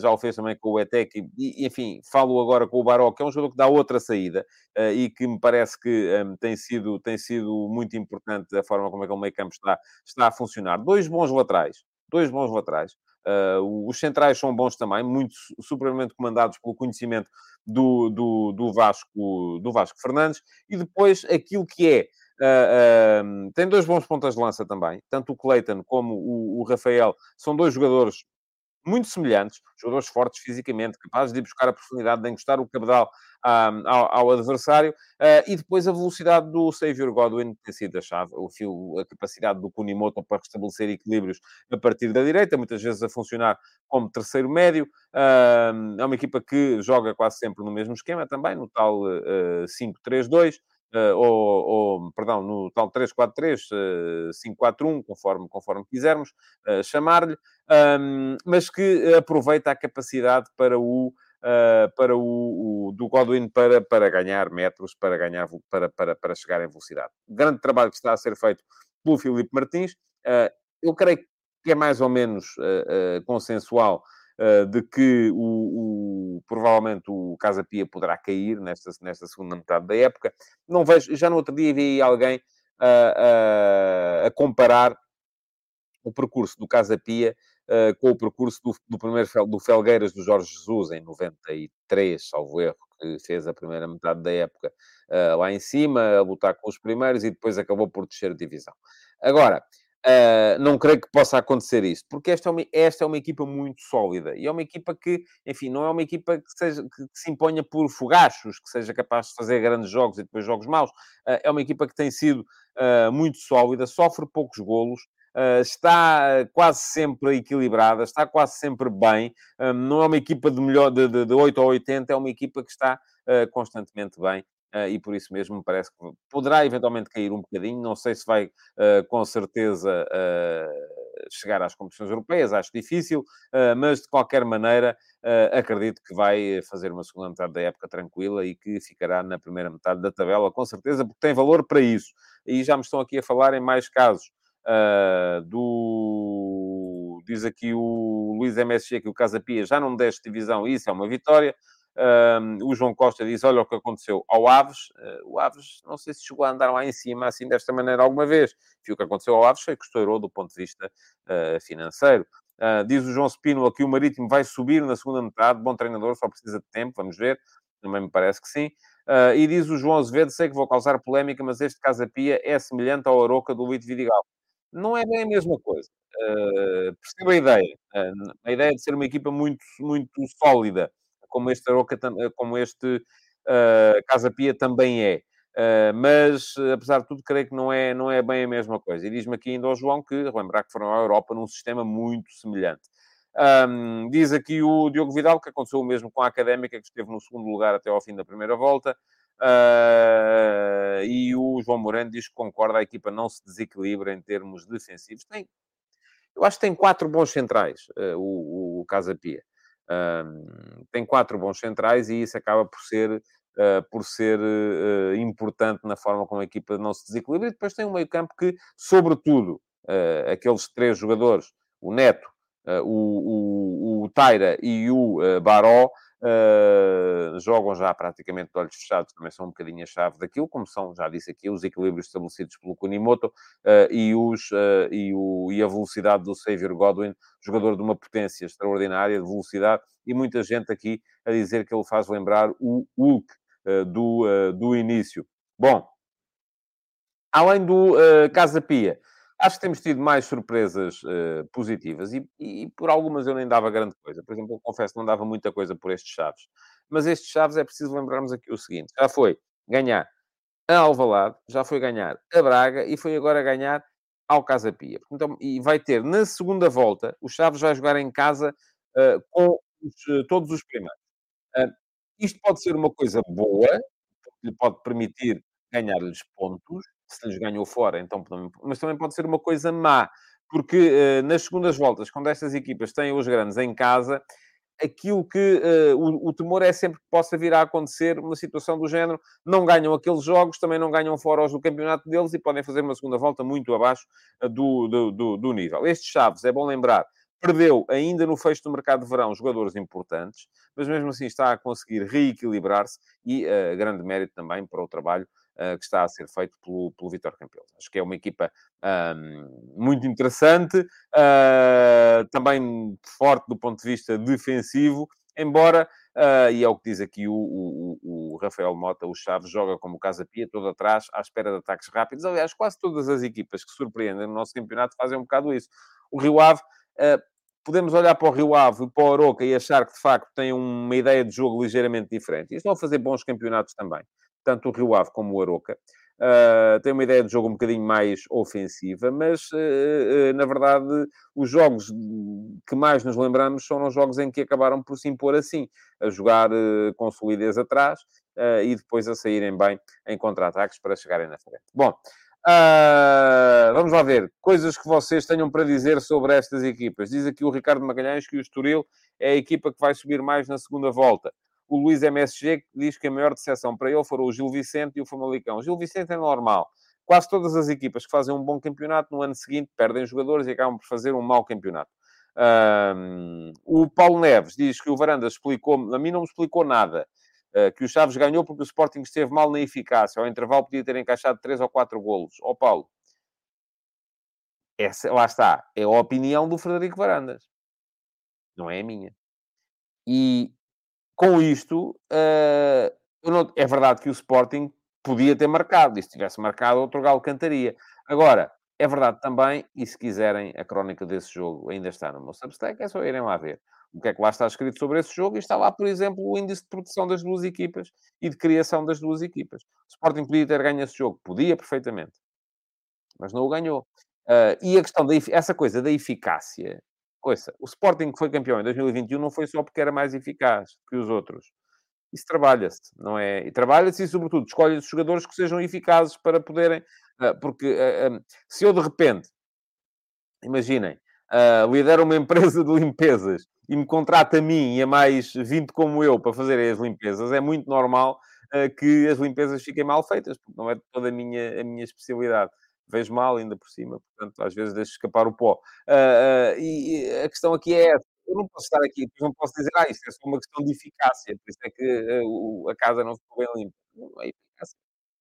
já o fez também com o Etec, e, enfim, falo agora com o Baró, que é um jogador que dá outra saída e que me parece que um, tem, sido, tem sido muito importante a forma como aquele meio-campo está, está a funcionar. Dois bons laterais, dois bons laterais. Uh, os centrais são bons também, muito supermente comandados pelo conhecimento do, do, do, Vasco, do Vasco Fernandes. E depois aquilo que é. Uh, uh, tem dois bons pontas de lança também, tanto o Cleiton como o, o Rafael são dois jogadores muito semelhantes, jogadores fortes fisicamente, capazes de ir buscar a profundidade, de encostar o cabedal um, ao, ao, adversário, uh, e depois a velocidade do Xavier Godwin tem sido a chave, o fio, a capacidade do Kunimoto para restabelecer equilíbrios a partir da direita, muitas vezes a funcionar como terceiro médio. Uh, é uma equipa que joga quase sempre no mesmo esquema também, no tal uh, 5-3-2. Uh, ou, ou, perdão, no tal 3-4-3, uh, 5-4-1, conforme, conforme quisermos uh, chamar-lhe, um, mas que aproveita a capacidade para o, uh, para o, o, do Godwin para, para ganhar metros, para, ganhar, para, para, para chegar em velocidade. Grande trabalho que está a ser feito pelo Filipe Martins. eu creio que é mais ou menos consensual uh, de que o, o, provavelmente o Casa Pia poderá cair nesta, nesta segunda metade da época. Não vejo, já no outro dia vi alguém uh, uh, a comparar o percurso do Casa Pia uh, com o percurso do, do primeiro do Felgueiras do Jorge Jesus em 93, salvo erro, que fez a primeira metade da época uh, lá em cima, a lutar com os primeiros e depois acabou por descer a divisão. Agora, Uh, não creio que possa acontecer isso, porque esta é, uma, esta é uma equipa muito sólida e é uma equipa que, enfim, não é uma equipa que, seja, que, que se imponha por fogachos, que seja capaz de fazer grandes jogos e depois jogos maus. Uh, é uma equipa que tem sido uh, muito sólida, sofre poucos golos, está quase sempre equilibrada, está quase sempre bem. não é uma equipa de, melhor, de, de, de 8 ou 80, é uma equipa que está constantemente bem e por isso mesmo me parece que poderá eventualmente cair um bocadinho. Não sei se vai uh, com certeza uh, chegar às competições europeias, acho difícil, mas de qualquer maneira acredito que vai fazer uma segunda metade da época tranquila e que ficará na primeira metade da tabela, com certeza, porque tem valor para isso. E já me estão aqui a falar em mais casos. do diz aqui o Luís MSG que o Casa Pia já não desce divisão, isso é uma vitória. Um, o João Costa diz: Olha o que aconteceu ao Aves. Uh, o Aves, não sei se chegou a andar lá em cima assim desta maneira alguma vez. E o que aconteceu ao Aves foi que estourou do ponto de vista uh, financeiro. Uh, diz o João Spínola que o Marítimo vai subir na segunda metade. Bom treinador, só precisa de tempo, vamos ver. Também me parece que sim. e diz o João Azevedo: Sei que vou causar polémica, mas este Casa Pia é semelhante ao Aroca do Luís Vidigal. Não é bem a mesma coisa. percebo a ideia. a ideia de ser uma equipa muito, muito sólida como este eh, como este uh, Casa Pia também é. Uh, mas, apesar de tudo, creio que não é, não é bem a mesma coisa. E diz-me aqui ainda ao João que, relembrar que foram à Europa num sistema muito semelhante. Um, diz aqui o Diogo Vidal que aconteceu o mesmo com a Académica, que esteve no segundo lugar até ao fim da primeira volta. Uh, e o João Moreno diz que concorda, a equipa não se desequilibra em termos defensivos. Tem, eu acho que tem quatro bons centrais, uh, o, o Casa Pia. Um, tem quatro bons centrais e isso acaba por ser, uh, por ser uh, importante na forma como a equipa não se desequilibra. E depois tem um meio-campo que, sobretudo, uh, aqueles três jogadores, o Neto, o, o, o Taira e o Baró, Uh, jogam já praticamente de olhos fechados, também são um bocadinho a chave daquilo, como são, já disse aqui, os equilíbrios estabelecidos pelo Kunimoto uh, e, os, uh, e, o, e a velocidade do Xavier Godwin, jogador de uma potência extraordinária, de velocidade, e muita gente aqui a dizer que ele faz lembrar o Hulk do, do início. Bom, além do Casa Pia, Acho que temos tido mais surpresas uh, positivas e, e, por algumas eu nem dava grande coisa. Por exemplo, eu confesso que não dava muita coisa por estes Chaves. Mas estes Chaves é preciso lembrarmos aqui o seguinte. Já foi ganhar a Alvalade, já foi ganhar a Braga e foi agora ganhar ao Casa Pia. Então, e vai ter, na segunda volta, o Chaves vai jogar em casa uh, com os, uh, todos os primeiros. isto pode ser uma coisa boa, porque lhe pode permitir ganhar-lhes pontos, se lhes ganhou fora, então, mas também pode ser uma coisa má, porque uh, nas segundas voltas, quando estas equipas têm os grandes em casa, aquilo que uh, o, o, temor é sempre que possa vir a acontecer uma situação do género, não ganham aqueles jogos, também não ganham fora os do campeonato deles e podem fazer uma segunda volta muito abaixo uh, do, do, do, do, nível. Estes Chaves, é bom lembrar, perdeu ainda no fecho do mercado de verão jogadores importantes, mas mesmo assim está a conseguir reequilibrar-se e uh, grande mérito também para o trabalho uh, que está a ser feito pelo, pelo Vitor Campelos. Acho que é uma equipa um, muito interessante, uh, também forte do ponto de vista defensivo, embora, uh, e é o que diz aqui o, o, o, Rafael Mota, o Chaves joga como o Casa Pia, todo atrás, à espera de ataques rápidos. Aliás, quase todas as equipas que surpreendem no nosso campeonato fazem um bocado isso. O Rio Ave... Uh, podemos olhar para o Rio Ave e para o Oroca e achar que, de facto, tem uma ideia de jogo ligeiramente diferente. E estão a fazer bons campeonatos também tanto o Rio Ave como o Aroca. Uh, tem uma ideia de jogo um bocadinho mais ofensiva, mas uh, uh, na verdade os jogos que mais nos lembramos são os jogos em que acabaram por se impor assim, a jogar com solidez atrás e depois a saírem bem em contra-ataques para chegarem na frente. Bom, vamos lá ver coisas que vocês tenham para dizer sobre estas equipas. Diz aqui o Ricardo Magalhães que o Estoril é a equipa que vai subir mais na segunda volta o Luís MSG diz que a maior decepção para ele foram o Gil Vicente e o Famalicão. O Gil Vicente é normal. Quase todas as equipas que fazem um bom campeonato, no ano seguinte perdem jogadores e acabam por fazer um mau campeonato. Um, o Paulo Neves diz que o Varanda explicou, a mim não me explicou nada, uh, que o Chaves ganhou porque o Sporting esteve mal na eficácia. Ao intervalo podia ter encaixado 3 ou 4 golos. Ó oh, Paulo, essa, lá está, é a opinião do Frederico Varandas. Não é a minha. E com isto, uh, não, é verdade que o Sporting podia ter marcado, e se tivesse marcado, outro galo cantaria. Agora, é verdade também, e se quiserem, a crónica desse jogo ainda está no meu Substack, é só irem lá ver o que é que lá está escrito sobre esse jogo, e está lá, por exemplo, o índice de produção das duas equipas e de criação das duas equipas. O Sporting podia ter ganho esse jogo, podia perfeitamente, mas não o ganhou. Uh, e a questão da essa coisa da eficácia Ouça, o Sporting que foi campeão em 2021 não foi só porque era mais eficaz que os outros. Isso trabalha-se, não é? E trabalha-se e, sobretudo, escolhe os jogadores que sejam eficazes para poderem... Uh, porque uh, uh, se eu, de repente, imaginem, lidero uma empresa de limpezas e me contrata a mim e a mais 20 como eu para fazerem as limpezas, é muito normal que as limpezas fiquem mal feitas, porque não é toda a minha, a minha especialidade vejo mal ainda por cima, portanto, às vezes deixo escapar o pó. Uh, uh, e, a questão aqui é essa. Eu não posso estar aqui, não posso dizer, ah, isso é só uma questão de eficácia, por isso é que uh, a casa não ficou bem limpa. Não é eficácia.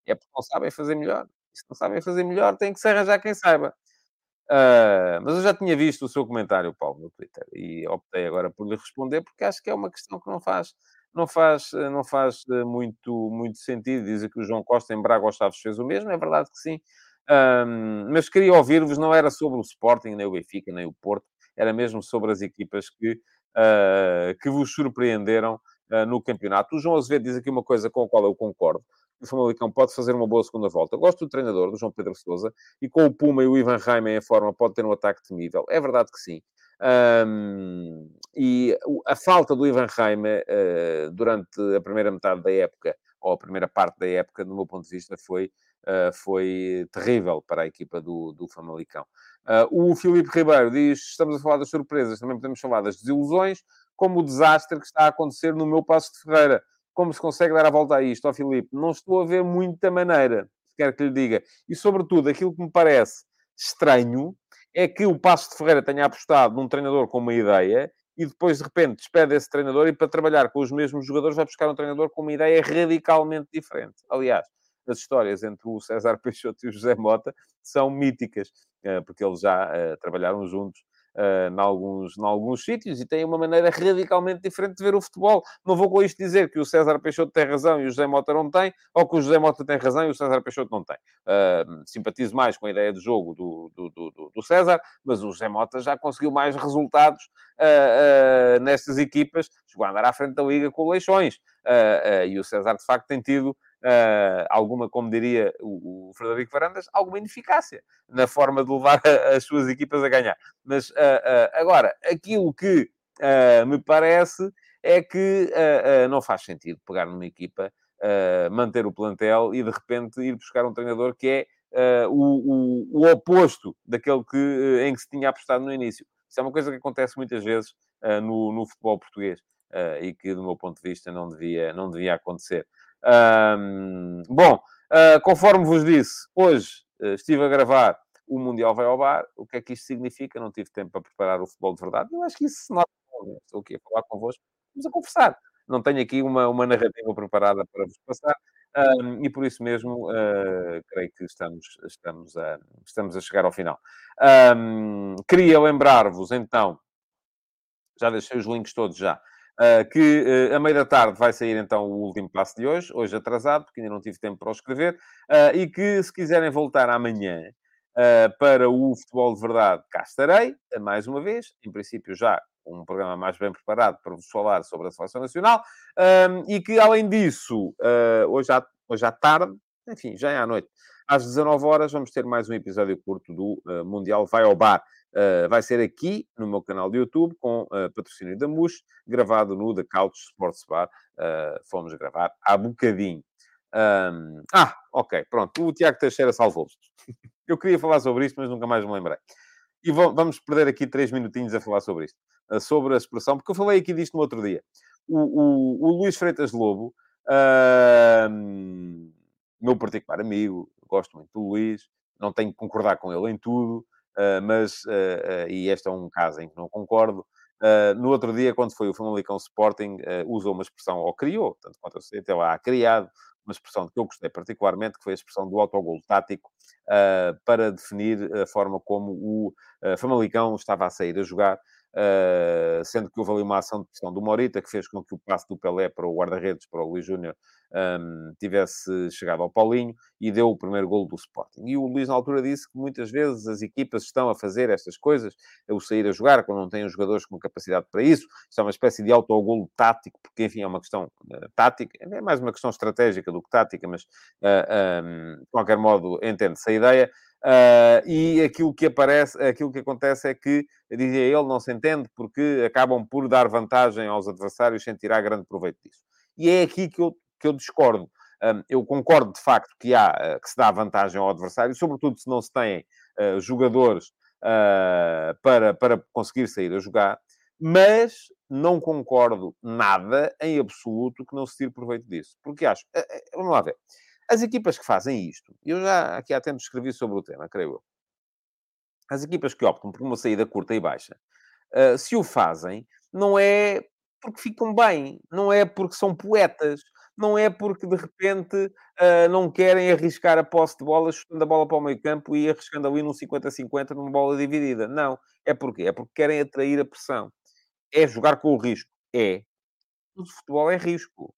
É porque não sabem fazer melhor. E se não sabem fazer melhor, tem que se arranjar quem saiba. mas eu já tinha visto o seu comentário, Paulo, no Twitter, e optei agora por lhe responder, porque acho que é uma questão que não faz não faz, não faz muito, muito sentido. Dizem que o João Costa em Braga aos Chaves fez o mesmo, é verdade que sim, um, mas queria ouvir-vos, não era sobre o Sporting, nem o Benfica, nem o Porto, era mesmo sobre as equipas que, uh, que vos surpreenderam uh, no campeonato. O João Azevedo diz aqui uma coisa com a qual eu concordo. O Famalicão pode fazer uma boa segunda volta. gosto do treinador, do João Pedro Sousa, e com o Puma e o Ivan Raime em forma, pode ter um ataque temível. É verdade que sim. Um, e a falta do Ivan Reimer uh, durante a primeira metade da época, ou a primeira parte da época, do meu ponto de vista, foi, uh, foi terrível para a equipa do, do Famalicão. Uh, o Filipe Ribeiro diz: estamos a falar das surpresas, também podemos falar das desilusões, como o desastre que está a acontecer no meu passo de Ferreira. Como se consegue dar a volta a isto, ó Filipe? Não estou a ver muita maneira, se quer que lhe diga. E, sobretudo, aquilo que me parece estranho é que o Passo de Ferreira tenha apostado num treinador com uma ideia e depois, de repente, despede esse treinador e para trabalhar com os mesmos jogadores vai buscar um treinador com uma ideia radicalmente diferente. Aliás, as histórias entre o César Peixoto e o José Mota são míticas, eh, porque eles já eh, trabalharam juntos uh, em, alguns, em alguns sítios e têm uma maneira radicalmente diferente de ver o futebol. Não vou com isto dizer que o César Peixoto tem razão e o José Mota não tem, ou que o José Mota tem razão e o César Peixoto não tem. Simpatizo mais com a ideia de jogo do, do, do, do, César, mas o José Mota já conseguiu mais resultados nestas equipas, chegou a andar à frente da Liga com Leixões. e o César, de facto, tem tido uh, alguma, como diria o, o, Frederico Varandas, alguma ineficácia na forma de levar a, as suas equipas a ganhar. Mas uh, uh, agora, aquilo que me parece é que não faz sentido pegar numa equipa, manter o plantel e de repente ir buscar um treinador que é o, o, o, oposto daquele que, em que se tinha apostado no início. Isso é uma coisa que acontece muitas vezes no, no futebol português. Uh, e que, do meu ponto de vista, não devia, não devia acontecer. Um, bom, uh, conforme vos disse, hoje uh, estive a gravar o Mundial vai ao bar. O que é que isto significa? Não tive tempo para preparar o futebol de verdade. Eu acho que isso se nota. Estou aqui a falar convosco. Vamos a conversar. Não tenho aqui uma, uma narrativa preparada para vos passar. Um, e por isso mesmo, uh, creio que estamos, estamos, a, estamos a chegar ao final. Um, queria lembrar-vos, então, já deixei os links todos já, Uh, que uh, a meio da tarde vai sair então o último passo de hoje, hoje atrasado, porque ainda não tive tempo para o escrever, uh, e que se quiserem voltar amanhã para o futebol de verdade, cá estarei, mais uma vez, em princípio já um programa mais bem preparado para vos falar sobre a Seleção Nacional, e que além disso, hoje, à, hoje à tarde, enfim, já é à noite, às 19 horas, vamos ter mais um episódio curto do Mundial Vai ao Bar. Uh, vai ser aqui no meu canal de YouTube, com uh, patrocínio da MUS, gravado no The Couch Sports Bar. Uh, fomos gravar há bocadinho. Um, ah, ok, pronto. O Tiago Teixeira salvou-se. Eu queria falar sobre isto, mas nunca mais me lembrei. E vamos perder aqui três minutinhos a falar sobre isto. sobre a expressão, porque eu falei aqui disto no outro dia. O, o, o Luís Freitas Lobo, meu particular amigo, gosto muito do Luís, não tenho que concordar com ele em tudo, Uh, mas, uh, e este é um caso em que não concordo, no outro dia, quando foi o Famalicão Sporting, usou uma expressão, ou criou, tanto quanto eu sei, até lá, criado uma expressão que eu gostei particularmente, que foi a expressão do autogol tático, para definir a forma como o Famalicão estava a sair a jogar, Uh, sendo que houve ali uma ação de pressão do Morita que fez com que o passo do Pelé para o guarda-redes, para o Luís Júnior, um, tivesse chegado ao Paulinho e deu o primeiro golo do Sporting. E o Luís, na altura, disse que muitas vezes as equipas estão a fazer estas coisas, o sair a jogar, quando não têm os jogadores com capacidade para isso. Isto é uma espécie de autogolo tático, porque, enfim, é uma questão uh, tática, é mais uma questão estratégica do que tática, mas, uh, um, de qualquer modo, entende-se a ideia. Uh, e aquilo que aparece, aquilo que acontece é que, dizia ele, não se entende porque acabam por dar vantagem aos adversários sem tirar grande proveito disso. E é aqui que eu que eu discordo. eu concordo, de facto, que há, eh, que se dá vantagem ao adversário, sobretudo se não se têm uh, jogadores uh, para, para conseguir sair a jogar, mas não concordo nada, em absoluto, que não se tire proveito disso. Porque acho, vamos lá ver, as equipas que fazem isto, eu já aqui há tempo escrevi sobre o tema, creio eu, as equipas que optam por uma saída curta e baixa, se o fazem, não é porque ficam bem, não é porque são poetas, não é porque de repente uh, não querem arriscar a posse de bola, chutando a bola para o meio campo e arriscando ali num 50-50 numa bola dividida. Não. É porque É porque querem atrair a pressão. É jogar com o risco. É. Mas o futebol é risco.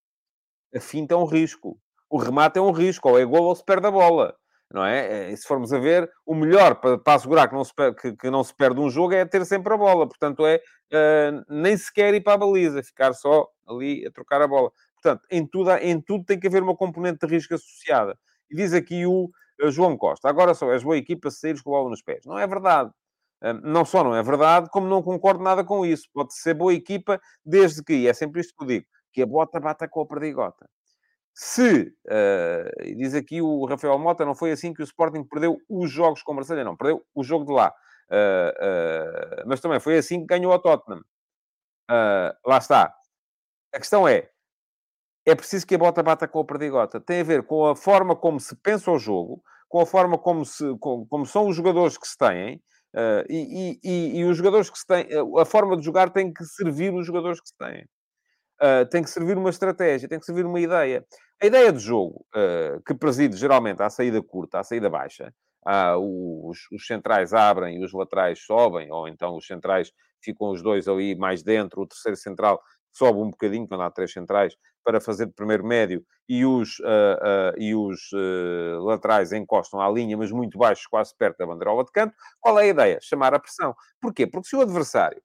A finta é um risco. O remate é um risco. Ou é gol ou se perde a bola. Não é? E se formos a ver, o melhor para, para assegurar que não, se, que, que não se perde um jogo é ter sempre a bola. Portanto, é uh, nem sequer ir para a baliza, ficar só ali a trocar a bola. Portanto, em tudo, em tudo tem que haver uma componente de risco associada. E diz aqui o uh, João Costa: agora só és boa equipa se saíres com a bola nos pés. Não é verdade. Não só não é verdade, como não concordo nada com isso. Pode ser boa equipa, desde que, e é sempre isto que eu digo, que a bota bata com a perdigota. Se, uh, diz aqui o Rafael Mota, não foi assim que o Sporting perdeu os jogos com o Marselha, não, perdeu o jogo de lá. Uh, uh, mas também foi assim que ganhou a Tottenham. lá está. A questão é, é preciso que a bota bata com a perdigota. Tem a ver com a forma como se pensa o jogo, com a forma como, se, como, como são os jogadores que se têm, uh, e, e, e, os jogadores que se têm, a forma de jogar tem que servir os jogadores que se têm. Uh, tem que servir uma estratégia, tem que servir uma ideia. A ideia de jogo, uh, que preside geralmente à saída curta, à saída baixa, os, os, centrais abrem e os laterais sobem, ou então os centrais ficam os dois ali mais dentro, o terceiro central sobe um bocadinho, quando há três centrais, para fazer de primeiro médio, e os, uh, e os laterais encostam à linha, mas muito baixos, quase perto da bandeirola de canto. Qual é a ideia? Chamar a pressão. Porquê? Porque se o adversário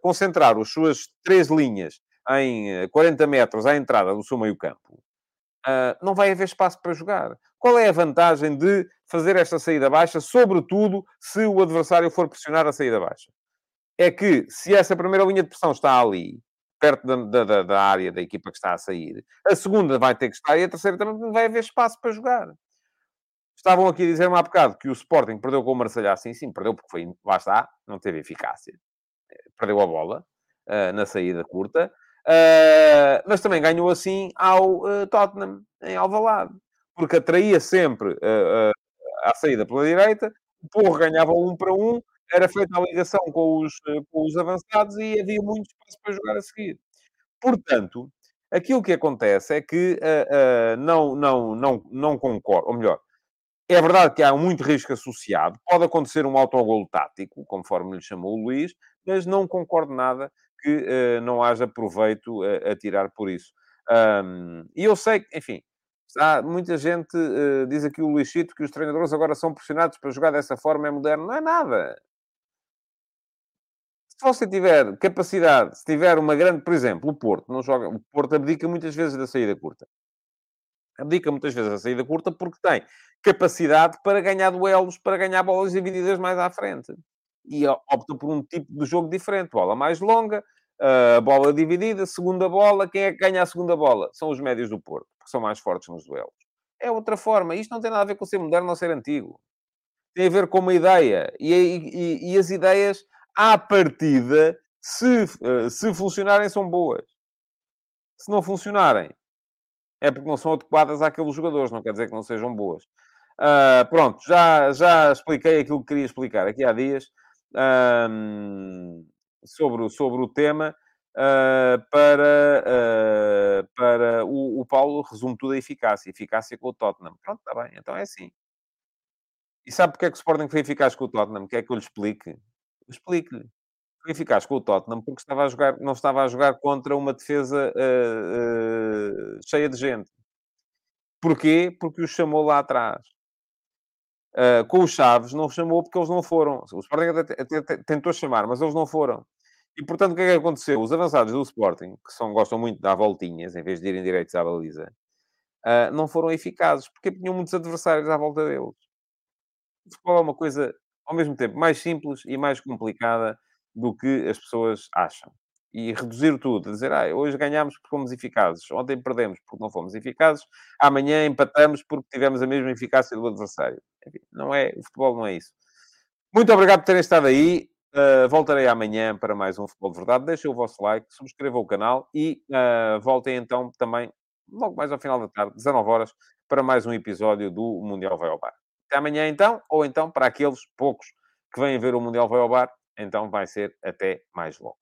concentrar as suas três linhas em 40 metros à entrada do seu meio-campo, não vai haver espaço para jogar. Qual é a vantagem de fazer esta saída baixa, sobretudo se o adversário for pressionar a saída baixa? É que, se essa primeira linha de pressão está ali, perto da, da, da, área da equipa que está a sair. A segunda vai ter que estar e a terceira também não vai haver espaço para jogar. Estavam aqui a dizer-me há bocado que o Sporting perdeu com o Marselha assim, sim, perdeu porque foi, lá está, não teve eficácia. Perdeu a bola uh, na saída curta, mas também ganhou assim ao uh, Tottenham, em Alvalade, porque atraía sempre à saída pela direita, o Porro ganhava um para um, era feita a ligação com os, com os avançados e havia muito espaço para jogar a seguir. Portanto, aquilo que acontece é que uh, uh, não, não, não, não concordo, ou melhor, é verdade que há muito risco associado, pode acontecer um autogolo tático, conforme lhe chamou o Luís, mas não concordo nada que uh, não haja proveito a, a tirar por isso. Um, e eu sei que, enfim, há muita gente, uh, diz aqui o Luís que os treinadores agora são pressionados para jogar dessa forma, é moderno. Não é nada se você tiver capacidade, se tiver uma grande, por exemplo, o Porto, não joga, o Porto abdica muitas vezes da saída curta. Abdica muitas vezes da saída curta porque tem capacidade para ganhar duelos, para ganhar bolas divididas mais à frente. E opta por um tipo de jogo diferente. Bola mais longa, uh, bola dividida, segunda bola. Quem é que ganha a segunda bola? São os médios do Porto, porque são mais fortes nos duelos. É outra forma. Isto não tem nada a ver com ser moderno ou ser antigo. Tem a ver com uma ideia. E, e, e as ideias à partida, se, eh, se funcionarem, são boas. Se não funcionarem, é porque não são adequadas àqueles jogadores, não quer dizer que não sejam boas. Uh, pronto, já, já expliquei aquilo que queria explicar aqui há dias um, sobre, sobre o tema. Uh, para, uh, para o, o Paulo resume tudo a eficácia. Eficácia com o Tottenham. Pronto, está bem, então é assim. E sabe porque é que o Sporting foi eficaz com o Tottenham? Quer que eu lhe explique? Explique-lhe. Foi eficaz com o Tottenham porque estava a jogar, não estava a jogar contra uma defesa uh, cheia de gente. Porquê? Porque os chamou lá atrás. Uh, com os Chaves não chamou porque eles não foram. O Sporting até, até, até, tentou chamar, mas eles não foram. E, portanto, o que é que aconteceu? Os avançados do Sporting, que são, gostam muito de dar voltinhas, em vez de irem direitos à baliza, uh, não foram eficazes, porque tinham muitos adversários à volta deles. Futebol é uma coisa ao mesmo tempo mais simples e mais complicada do que as pessoas acham. E reduzir tudo, dizer, ah, hoje ganhámos porque fomos eficazes, ontem perdemos porque não fomos eficazes, amanhã empatamos porque tivemos a mesma eficácia do adversário. Enfim, não é, o futebol não é isso. Muito obrigado por terem estado aí. Uh, voltarei amanhã para mais um Futebol de Verdade. Deixem o vosso like, subscrevam o canal e uh, voltem então também, logo mais ao final da tarde, 19 horas, para mais um episódio do Mundial Vai ao Bar. Até amanhã, então, ou então, para aqueles poucos que vêm ver o Mundial Vai ao Bar, então vai ser até mais logo.